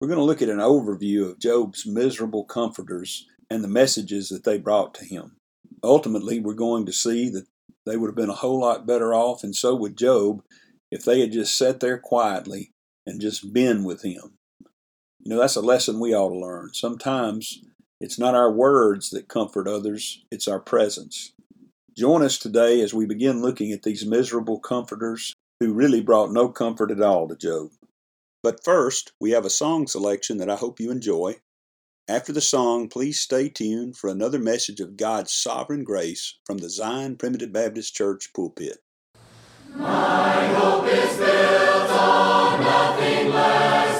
we're going to look at an overview of Job's miserable comforters and the messages that they brought to him. Ultimately, we're going to see that they would have been a whole lot better off, and so would Job, if they had just sat there quietly and just been with him. You know, that's a lesson we ought to learn. Sometimes it's not our words that comfort others, it's our presence. Join us today as we begin looking at these miserable comforters who really brought no comfort at all to Job. But first, we have a song selection that I hope you enjoy. After the song, please stay tuned for another message of God's sovereign grace from the Zion Primitive Baptist Church pulpit. My hope is built on nothing less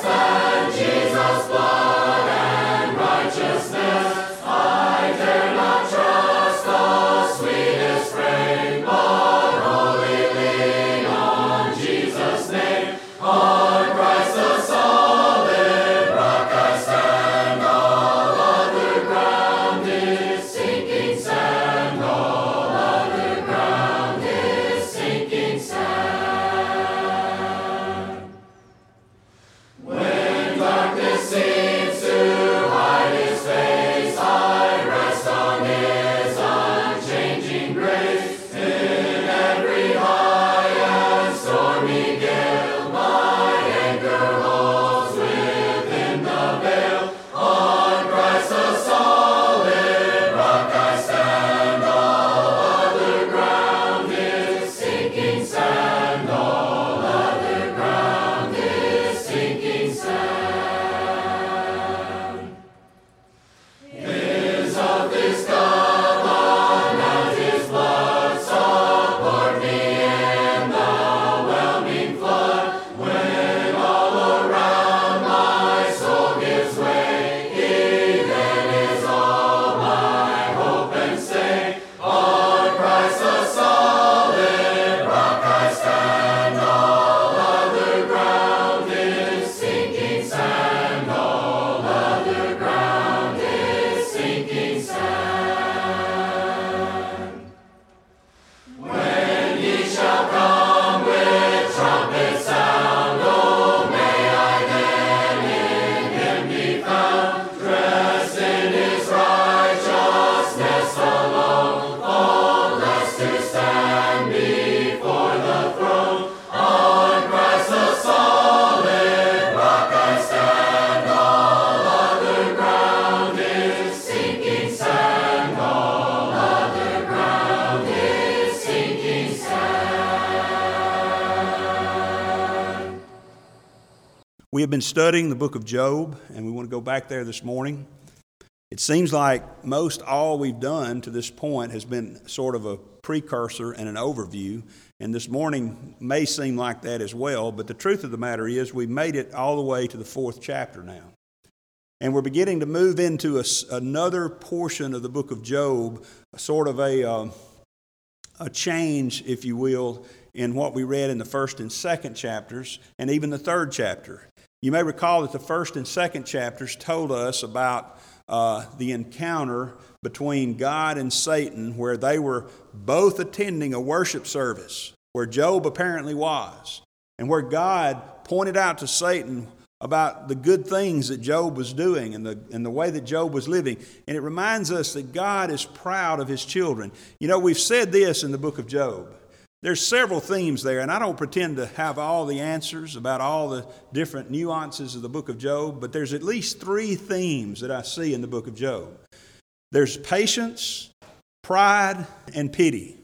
We have been studying the book of Job, and we want to go back there this morning. It seems like most all we've done to this point has been sort of a precursor and an overview. And this morning may seem like that as well, but the truth of the matter is we made it all the way to the fourth chapter now. And we're beginning to move into a, another portion of the book of Job, sort of a, uh, a change, if you will, in what we read in the first and second chapters, and even the third chapter. You may recall that the first and second chapters told us about uh, the encounter between God and Satan, where they were both attending a worship service, where Job apparently was, and where God pointed out to Satan about the good things that Job was doing and the, and the way that Job was living. And it reminds us that God is proud of his children. You know, we've said this in the book of Job. There's several themes there, and I don't pretend to have all the answers about all the different nuances of the book of Job, but there's at least three themes that I see in the book of Job. There's patience, pride, and pity.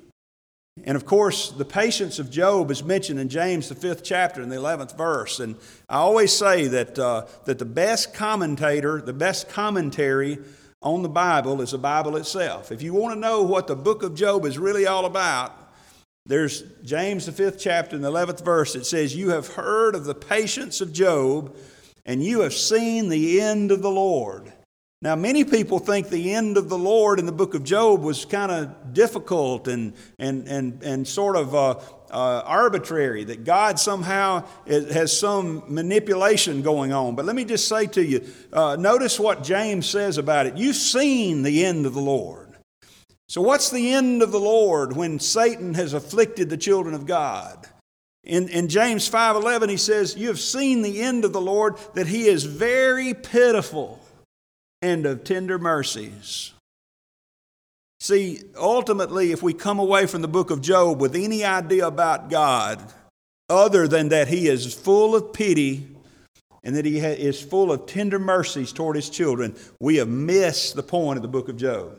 And of course, the patience of Job is mentioned in James, the fifth chapter, in the 11th verse. And I always say that, uh, that the best commentator, the best commentary on the Bible is the Bible itself. If you want to know what the book of Job is really all about, there's James, the fifth chapter, in the 11th verse. It says, You have heard of the patience of Job, and you have seen the end of the Lord. Now, many people think the end of the Lord in the book of Job was kind of difficult and, and, and, and sort of uh, uh, arbitrary, that God somehow has some manipulation going on. But let me just say to you uh, notice what James says about it. You've seen the end of the Lord. So, what's the end of the Lord when Satan has afflicted the children of God? In, in James 5:11 he says, "You have seen the end of the Lord that he is very pitiful and of tender mercies. See, ultimately, if we come away from the book of Job with any idea about God other than that He is full of pity and that He is full of tender mercies toward His children, we have missed the point of the book of Job.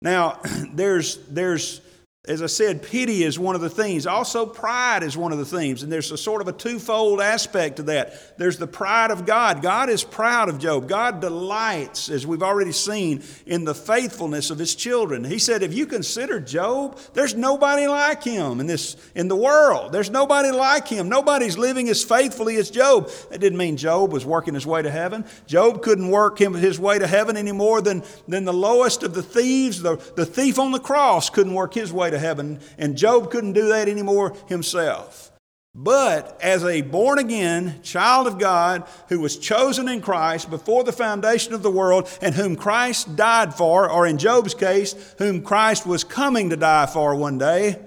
Now, there's, there's as I said, pity is one of the themes. Also, pride is one of the themes. And there's a sort of a twofold aspect to that. There's the pride of God. God is proud of Job. God delights, as we've already seen, in the faithfulness of his children. He said, if you consider Job, there's nobody like him in, this, in the world. There's nobody like him. Nobody's living as faithfully as Job. That didn't mean Job was working his way to heaven. Job couldn't work him, his way to heaven any more than, than the lowest of the thieves. The, the thief on the cross couldn't work his way to heaven, and Job couldn't do that anymore himself. But as a born again child of God who was chosen in Christ before the foundation of the world and whom Christ died for, or in Job's case, whom Christ was coming to die for one day,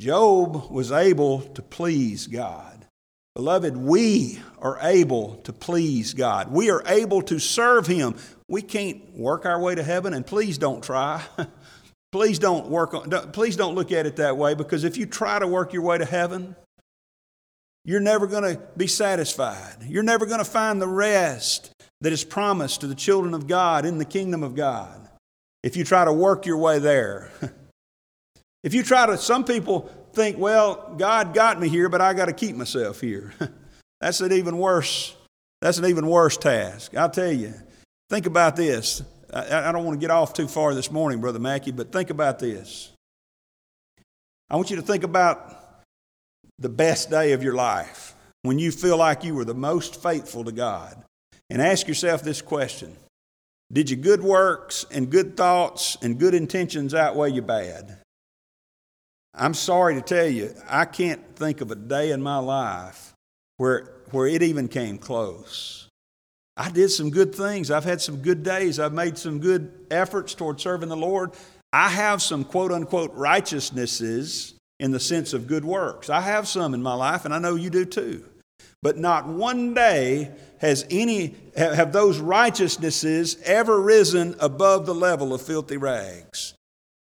Job was able to please God. Beloved, we are able to please God. We are able to serve Him. We can't work our way to heaven, and please don't try. Please don't work on, please don't look at it that way because if you try to work your way to heaven, you're never going to be satisfied. You're never going to find the rest that is promised to the children of God in the kingdom of God if you try to work your way there. if you try to, some people think, well, God got me here, but I got to keep myself here. that's an even worse, that's an even worse task. I'll tell you. Think about this. I, don't want to get off too far this morning, Brother Mackey, but think about this. I want you to think about the best day of your life when you feel like you were the most faithful to God. And ask yourself this question Did your good works and good thoughts and good intentions outweigh your bad? I'm sorry to tell you, I can't think of a day in my life where, where it even came close. I did some good things. I've had some good days. I've made some good efforts toward serving the Lord. I have some quote unquote righteousnesses in the sense of good works. I have some in my life, and I know you do too. But not one day has any have those righteousnesses ever risen above the level of filthy rags.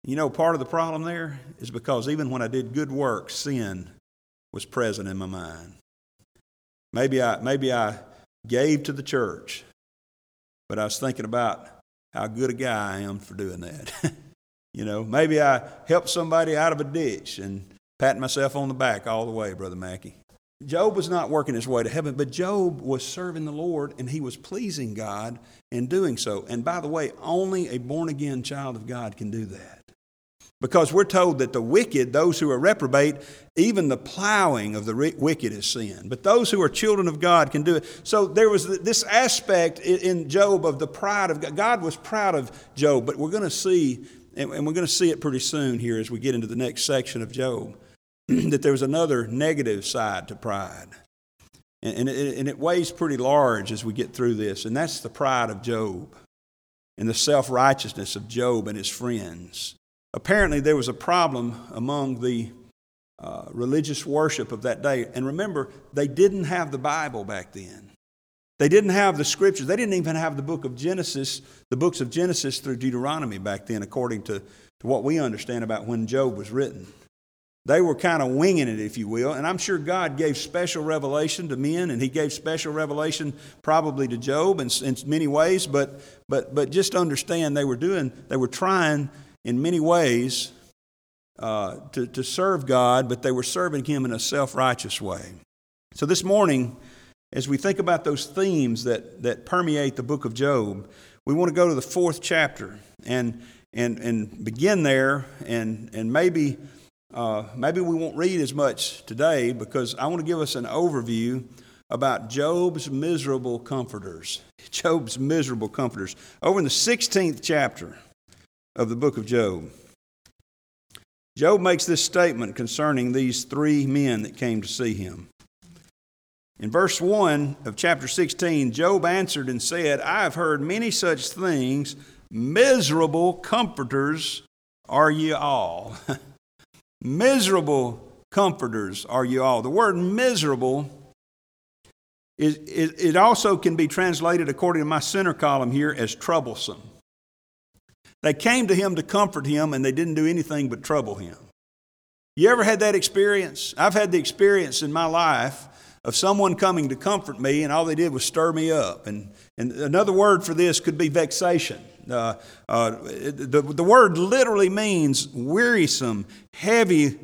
You know, part of the problem there is because even when I did good works, sin was present in my mind. Maybe I maybe I gave to the church. But I was thinking about how good a guy I am for doing that. you know, maybe I helped somebody out of a ditch and patting myself on the back all the way, Brother Mackey. Job was not working his way to heaven, but Job was serving the Lord and he was pleasing God in doing so. And by the way, only a born again child of God can do that. Because we're told that the wicked, those who are reprobate, even the plowing of the wicked is sin. But those who are children of God can do it. So there was this aspect in Job of the pride of God. God was proud of Job, but we're going to see, and we're going to see it pretty soon here as we get into the next section of Job, that there was another negative side to pride. And it, weighs pretty large as we get through this, and that's the pride of Job and the self righteousness of Job and his friends. Apparently, there was a problem among the uh, religious worship of that day. And remember, they didn't have the Bible back then. They didn't have the scriptures. They didn't even have the book of Genesis, the books of Genesis through Deuteronomy back then, according to, to what we understand about when Job was written. They were kind of winging it, if you will. And I'm sure God gave special revelation to men, and He gave special revelation probably to Job in, in many ways. But, but, but just understand they were doing, they were trying in many ways uh, to, to serve God, but they were serving Him in a self righteous way. So this morning, as we think about those themes that, that permeate the book of Job, we want to go to the fourth chapter and, and, and begin there and, and maybe, uh, maybe we won't read as much today because I want to give us an overview about Job's miserable comforters. Job's miserable comforters. Over in the 16th chapter, of the book of Job. Job makes this statement concerning these three men that came to see him. In verse 1 of chapter 16, Job answered and said, I have heard many such things. Miserable comforters are ye all. miserable comforters are you all. The word miserable is, it, it also can be translated, according to my center column here, as troublesome. They came to him to comfort him, and they didn't do anything but trouble him. You ever had that experience? I've had the experience in my life of someone coming to comfort me, and all they did was stir me up. And, and another word for this could be vexation. Uh, uh, the, the word literally means wearisome, heavy,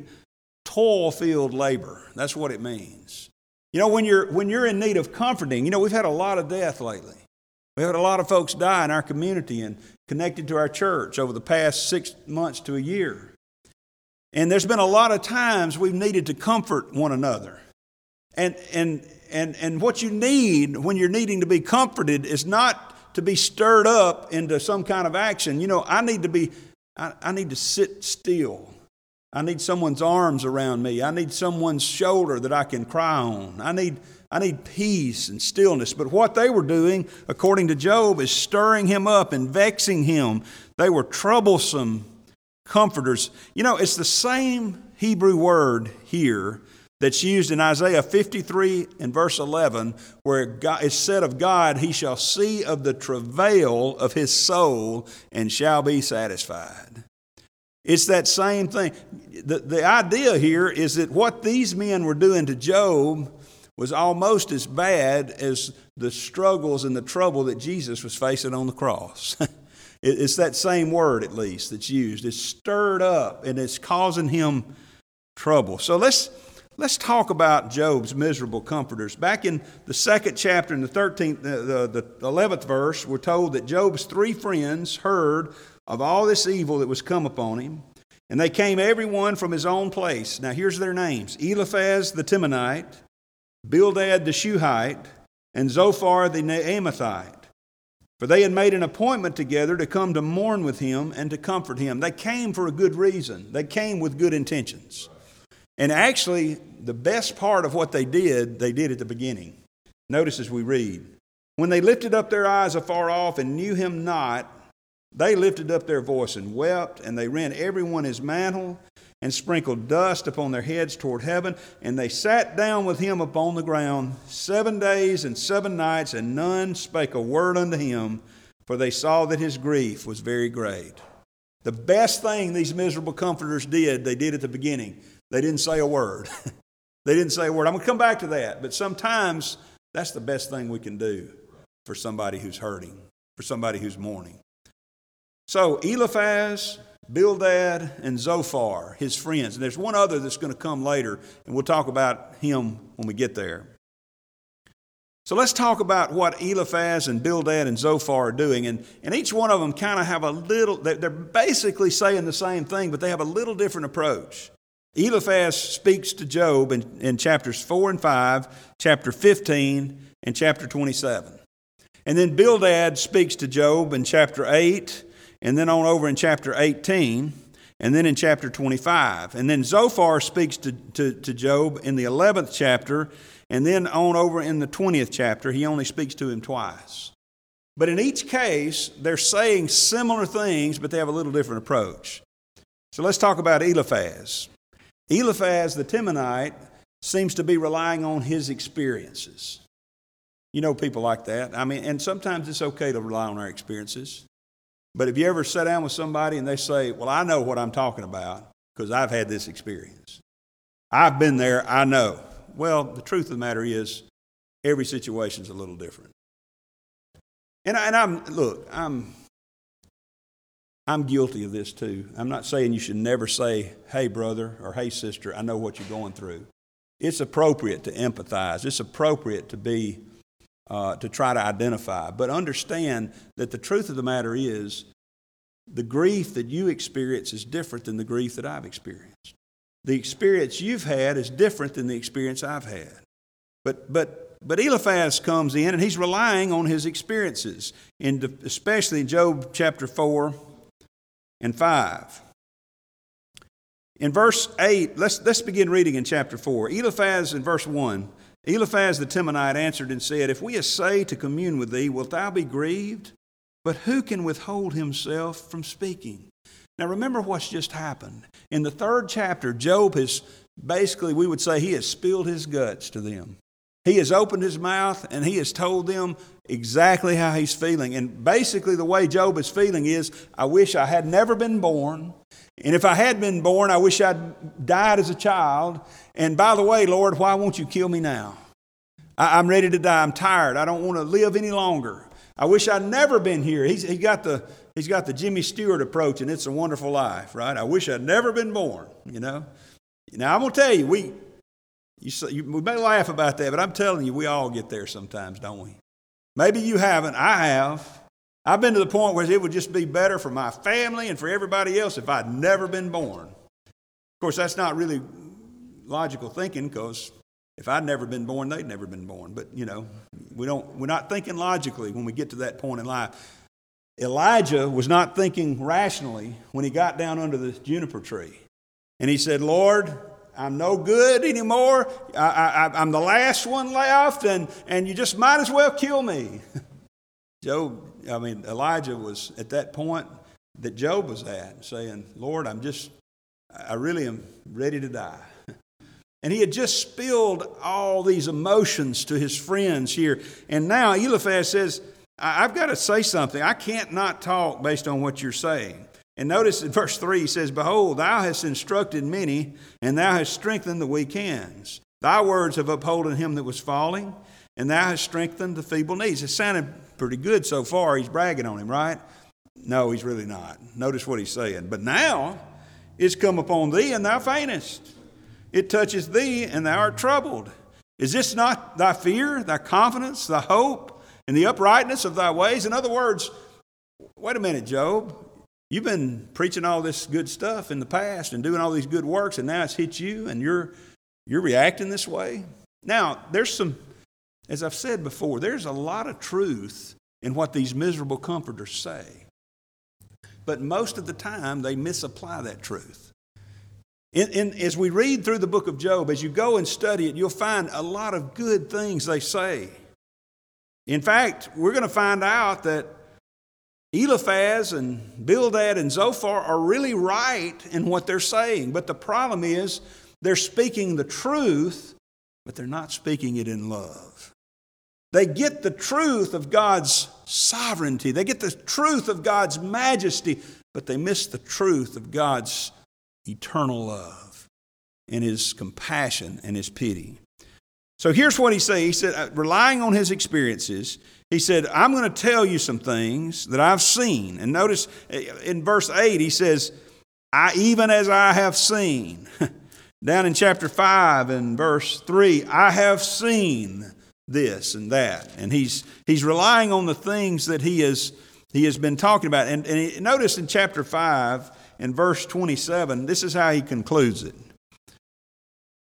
toil filled labor. That's what it means. You know, when you're, when you're in need of comforting, you know, we've had a lot of death lately. We've had a lot of folks die in our community and connected to our church over the past six months to a year. And there's been a lot of times we've needed to comfort one another. And, and, and, and what you need when you're needing to be comforted is not to be stirred up into some kind of action. You know, I need to be, I, I need to sit still. I need someone's arms around me. I need someone's shoulder that I can cry on. I need, I need peace and stillness. But what they were doing, according to Job, is stirring him up and vexing him. They were troublesome comforters. You know, it's the same Hebrew word here that's used in Isaiah 53 and verse 11, where it's said of God, He shall see of the travail of His soul and shall be satisfied. It's that same thing. The, the idea here is that what these men were doing to Job was almost as bad as the struggles and the trouble that Jesus was facing on the cross. it's that same word, at least, that's used. It's stirred up and it's causing him trouble. So let's, let's talk about Job's miserable comforters. Back in the second chapter, in the 13th, the, the, the 11th verse, we're told that Job's three friends heard of all this evil that was come upon him. And they came every one from his own place. Now here's their names Eliphaz the Temanite, Bildad the Shuhite, and Zophar the Naamathite. For they had made an appointment together to come to mourn with him and to comfort him. They came for a good reason, they came with good intentions. And actually, the best part of what they did, they did at the beginning. Notice as we read When they lifted up their eyes afar off and knew him not, they lifted up their voice and wept, and they rent everyone his mantle and sprinkled dust upon their heads toward heaven. And they sat down with him upon the ground seven days and seven nights, and none spake a word unto him, for they saw that his grief was very great. The best thing these miserable comforters did, they did at the beginning. They didn't say a word. they didn't say a word. I'm going to come back to that, but sometimes that's the best thing we can do for somebody who's hurting, for somebody who's mourning. So, Eliphaz, Bildad, and Zophar, his friends. And there's one other that's going to come later, and we'll talk about him when we get there. So let's talk about what Eliphaz and Bildad and Zophar are doing. And, and each one of them kind of have a little, they're basically saying the same thing, but they have a little different approach. Eliphaz speaks to Job in, in chapters 4 and 5, chapter 15, and chapter 27. And then Bildad speaks to Job in chapter 8, and then on over in chapter 18, and then in chapter 25. And then Zophar speaks to, to, to Job in the 11th chapter, and then on over in the 20th chapter, he only speaks to him twice. But in each case, they're saying similar things, but they have a little different approach. So let's talk about Eliphaz. Eliphaz the Temanite seems to be relying on his experiences. You know people like that. I mean, and sometimes it's okay to rely on our experiences. But if you ever sit down with somebody and they say, Well, I know what I'm talking about because I've had this experience, I've been there, I know. Well, the truth of the matter is, every situation is a little different. And, I, and I'm, look, I'm, I'm guilty of this too. I'm not saying you should never say, hey, brother, or hey, sister, I know what you're going through. It's appropriate to empathize, it's appropriate to be, uh, to try to identify. But understand that the truth of the matter is, the grief that you experience is different than the grief that I've experienced the experience you've had is different than the experience I've had. But, but, but Eliphaz comes in and he's relying on his experiences, especially in Job chapter 4 and 5. In verse 8, let's, let's begin reading in chapter 4. Eliphaz in verse 1 Eliphaz the Temanite answered and said, If we essay to commune with thee, wilt thou be grieved? But who can withhold himself from speaking? Now remember what's just happened. In the third chapter, Job has basically, we would say, he has spilled his guts to them. He has opened his mouth and he has told them exactly how he's feeling. And basically, the way Job is feeling is I wish I had never been born. And if I had been born, I wish I'd died as a child. And by the way, Lord, why won't you kill me now? I, am ready to die. I'm tired. I don't want to live any longer. I wish I'd never been here. He's, he got the he's got the Jimmy Stewart approach, and it's a wonderful life, right? I wish I'd never been born, you know. Now I'm gonna tell you, we you, you, we may laugh about that, but I'm telling you, we all get there sometimes, don't we? Maybe you haven't. I have. I've been to the point where it would just be better for my family and for everybody else if I'd never been born. Of course, that's not really logical thinking because if I'd never been born, they'd never been born. But you know, we don't. We're not thinking logically when we get to that point in life. Elijah was not thinking rationally when he got down under the juniper tree. And he said, Lord, I'm no good anymore. I, am the last one left, and, and you just might as well kill me. Job, I mean, Elijah was at that point that Job was at, saying, Lord, I'm just, I really am ready to die. And he had just spilled all these emotions to his friends here. And now Eliphaz says, I've got to say something. I can't not talk based on what you're saying. And notice in verse 3 he says, Behold, thou hast instructed many, and thou hast strengthened the weak hands. Thy words have upholden him that was falling, and thou hast strengthened the feeble knees. It sounded pretty good so far. He's bragging on him, right? No, he's really not. Notice what he's saying. But now it's come upon thee, and thou faintest. It touches thee, and thou art troubled. Is this not thy fear, thy confidence, thy hope? and the uprightness of thy ways. In other words, wait a minute, Job. You've been preaching all this good stuff in the past and doing all these good works, and now it's hit you and you're, you're reacting this way. Now, there's some, as I've said before, there's a lot of truth in what these miserable comforters say. But most of the time, they misapply that truth. In, in, as we read through the book of Job, as you go and study it, you'll find a lot of good things they say. In fact, we're going to find out that Eliphaz and Bildad and Zophar are really right in what they're saying. But the problem is they're speaking the truth, but they're not speaking it in love. They get the truth of God's sovereignty, they get the truth of God's majesty, but they miss the truth of God's eternal love and His compassion and His pity. So here's what he says. He said, uh, relying on his experiences, he said, I'm going to tell you some things that I've seen. And notice uh, in verse 8, he says, I, even as I have seen. Down in chapter 5 and verse 3, I have seen this and that. And he's, he's relying on the things that he has, he has been talking about. And, and he, notice in chapter 5 and verse 27, this is how he concludes it.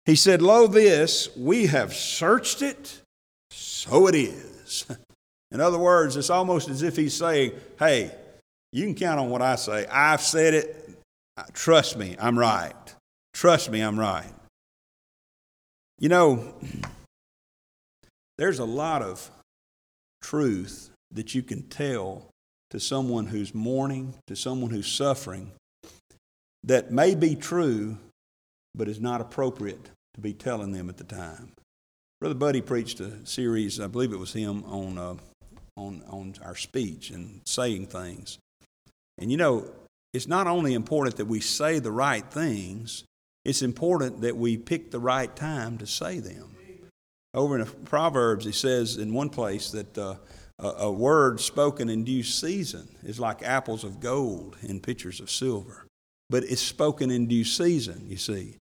He said, Lo, this, we have searched it, so it is. In other words, it's almost as if he's saying, Hey, you can count on what I say. I've said it. Trust me, I'm right. Trust me, I'm right. You know, there's a lot of truth that you can tell to someone who's mourning, to someone who's suffering, that may be true, but is not appropriate to be telling them at the time. Brother Buddy preached a series, I believe it was him, on, uh, on, on our speech and saying things. And you know, it's not only important that we say the right things, it's important that we pick the right time to say them. Over in Proverbs, he says in one place that uh, a, a word spoken in due season is like apples of gold in pitchers of silver. But it's spoken in due season, you see.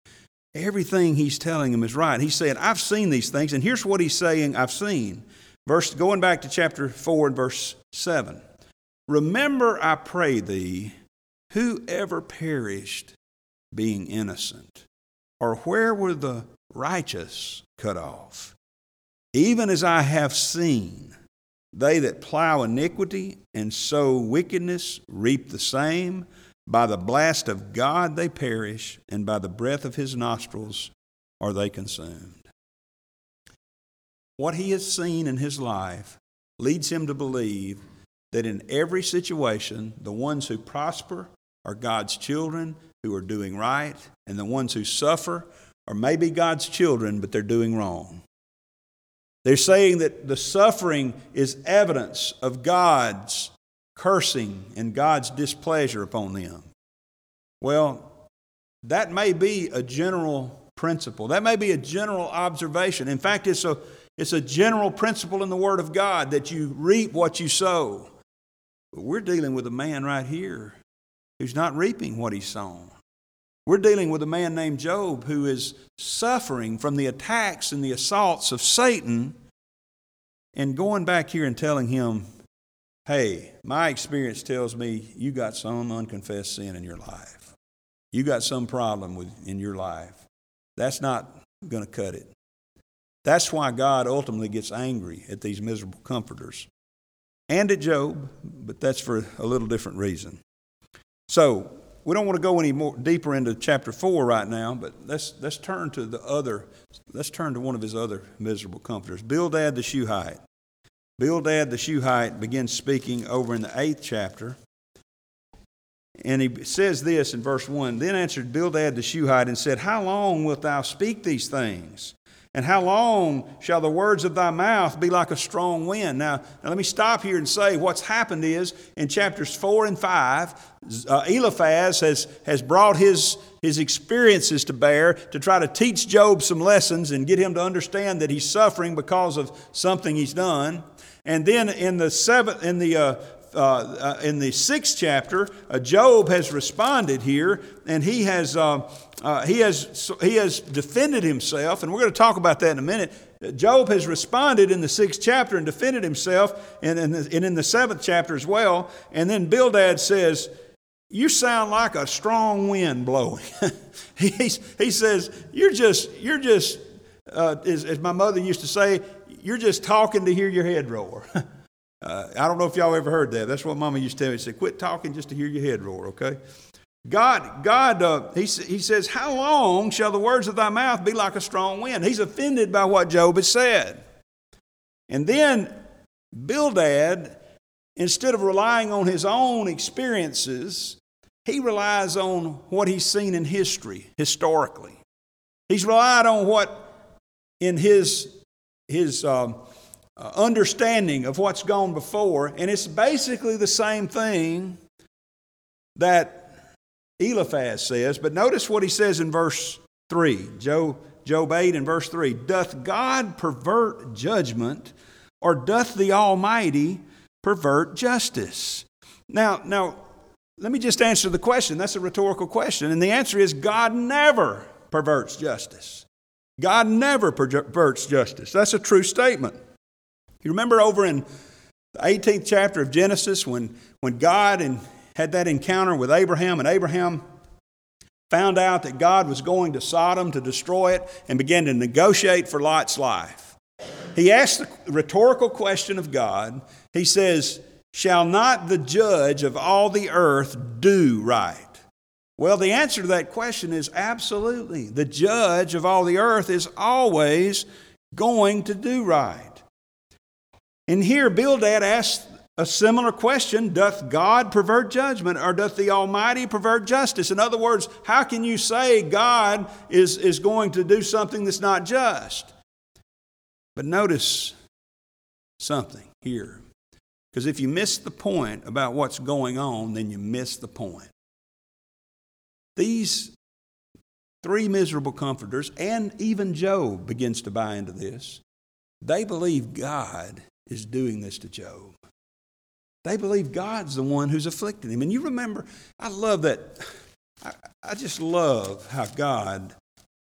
Everything he's telling him is right. He's saying, I've seen these things, and here's what he's saying I've seen. Verse going back to chapter 4 and verse 7. Remember, I pray thee, whoever perished being innocent, or where were the righteous cut off? Even as I have seen, they that plow iniquity and sow wickedness reap the same. By the blast of God they perish, and by the breath of his nostrils are they consumed. What he has seen in his life leads him to believe that in every situation, the ones who prosper are God's children who are doing right, and the ones who suffer are maybe God's children, but they're doing wrong. They're saying that the suffering is evidence of God's cursing and God's displeasure upon them. Well, that may be a general principle. That may be a general observation. In fact, it's a, it's a general principle in the Word of God that you reap what you sow. But we're dealing with a man right here who's not reaping what he's sown. We're dealing with a man named Job who is suffering from the attacks and the assaults of Satan, and going back here and telling him, hey, my experience tells me you got some unconfessed sin in your life. You got some problem with, in your life. That's not going to cut it. That's why God ultimately gets angry at these miserable comforters and at Job, but that's for a little different reason. So, we don't want to go any more deeper into chapter 4 right now, but let's, let's turn to the other, let's turn to one of his other miserable comforters, Bildad the Shuhite. Bildad the Shuhite begins speaking over in the eighth chapter. And he says this in verse 1 Then answered Bildad the Shuhite and said, How long wilt thou speak these things? And how long shall the words of thy mouth be like a strong wind? Now, now let me stop here and say what's happened is in chapters 4 and 5, uh, Eliphaz has, has brought his, his experiences to bear to try to teach Job some lessons and get him to understand that he's suffering because of something he's done. And then in the seventh, in the uh, uh, uh, in the sixth chapter, uh, Job has responded here, and he has, uh, he, has, he has defended himself, and we're going to talk about that in a minute. Job has responded in the sixth chapter and defended himself, and in, the, and in the seventh chapter as well. And then Bildad says, You sound like a strong wind blowing. he, he says, You're just, you're just uh, as, as my mother used to say, you're just talking to hear your head roar. Uh, I don't know if y'all ever heard that. That's what Mama used to tell me. She said, "Quit talking just to hear your head roar." Okay. God, God, uh, he, he says, "How long shall the words of thy mouth be like a strong wind?" He's offended by what Job has said, and then Bildad, instead of relying on his own experiences, he relies on what he's seen in history, historically. He's relied on what in his his um, uh, understanding of what's gone before, and it's basically the same thing that Eliphaz says. But notice what he says in verse 3, Job, Job 8 and verse 3 Doth God pervert judgment, or doth the Almighty pervert justice? Now, now, let me just answer the question. That's a rhetorical question. And the answer is God never perverts justice. God never perverts justice. That's a true statement. You remember over in the 18th chapter of Genesis when, when God and had that encounter with Abraham, and Abraham found out that God was going to Sodom to destroy it and began to negotiate for Lot's life. He asked the rhetorical question of God. He says, Shall not the judge of all the earth do right? Well, the answer to that question is absolutely. The judge of all the earth is always going to do right. And here, Bildad asks a similar question Doth God pervert judgment or doth the Almighty pervert justice? In other words, how can you say God is, is going to do something that's not just? But notice something here. Because if you miss the point about what's going on, then you miss the point. These three miserable comforters, and even Job begins to buy into this, they believe God is doing this to Job. They believe God's the one who's afflicted him. And you remember, I love that. I, I just love how God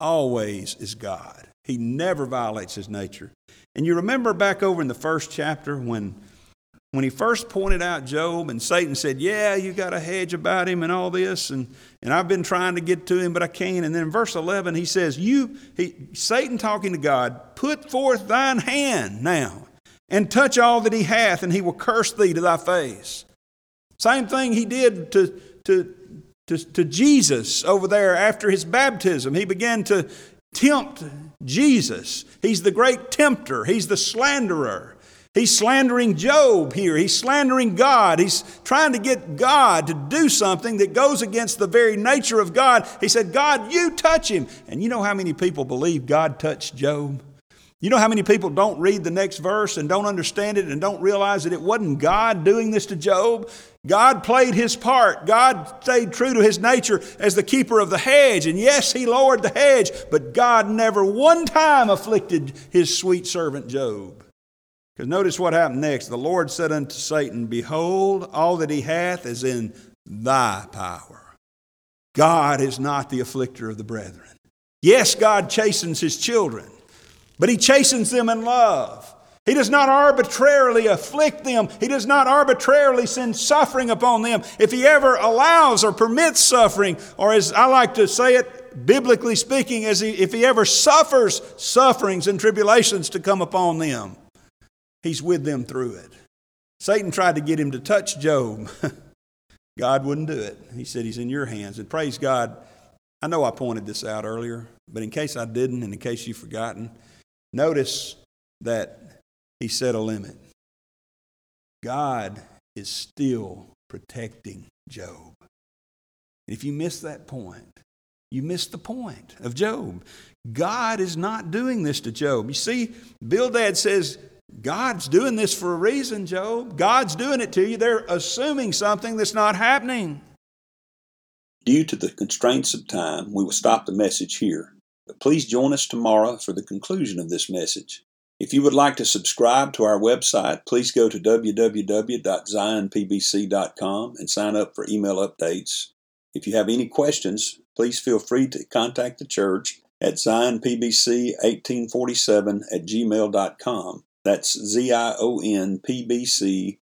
always is God. He never violates his nature. And you remember back over in the first chapter when when he first pointed out Job and Satan said, Yeah, you got a hedge about him and all this, and, and I've been trying to get to him, but I can't. And then in verse 11, he says, You, he, Satan talking to God, put forth thine hand now and touch all that he hath, and he will curse thee to thy face. Same thing he did to, to, to, to Jesus over there after his baptism. He began to tempt Jesus. He's the great tempter, he's the slanderer. He's slandering Job here. He's slandering God. He's trying to get God to do something that goes against the very nature of God. He said, God, you touch him. And you know how many people believe God touched Job? You know how many people don't read the next verse and don't understand it and don't realize that it wasn't God doing this to Job? God played his part. God stayed true to his nature as the keeper of the hedge. And yes, he lowered the hedge, but God never one time afflicted his sweet servant Job. Because notice what happened next. The Lord said unto Satan, Behold, all that he hath is in thy power. God is not the afflicter of the brethren. Yes, God chastens his children, but he chastens them in love. He does not arbitrarily afflict them. He does not arbitrarily send suffering upon them. If he ever allows or permits suffering, or as I like to say it, biblically speaking, as he, if he ever suffers sufferings and tribulations to come upon them, He's with them through it. Satan tried to get him to touch Job. God wouldn't do it. He said, He's in your hands. And praise God, I know I pointed this out earlier, but in case I didn't, and in case you've forgotten, notice that He set a limit. God is still protecting Job. If you miss that point, you miss the point of Job. God is not doing this to Job. You see, Bildad says, God's doing this for a reason, Job. God's doing it to you. They're assuming something that's not happening. Due to the constraints of time, we will stop the message here. Please join us tomorrow for the conclusion of this message. If you would like to subscribe to our website, please go to www.zionpbc.com and sign up for email updates. If you have any questions, please feel free to contact the church at zionpbc1847 at gmail.com. That's Z I O N P B C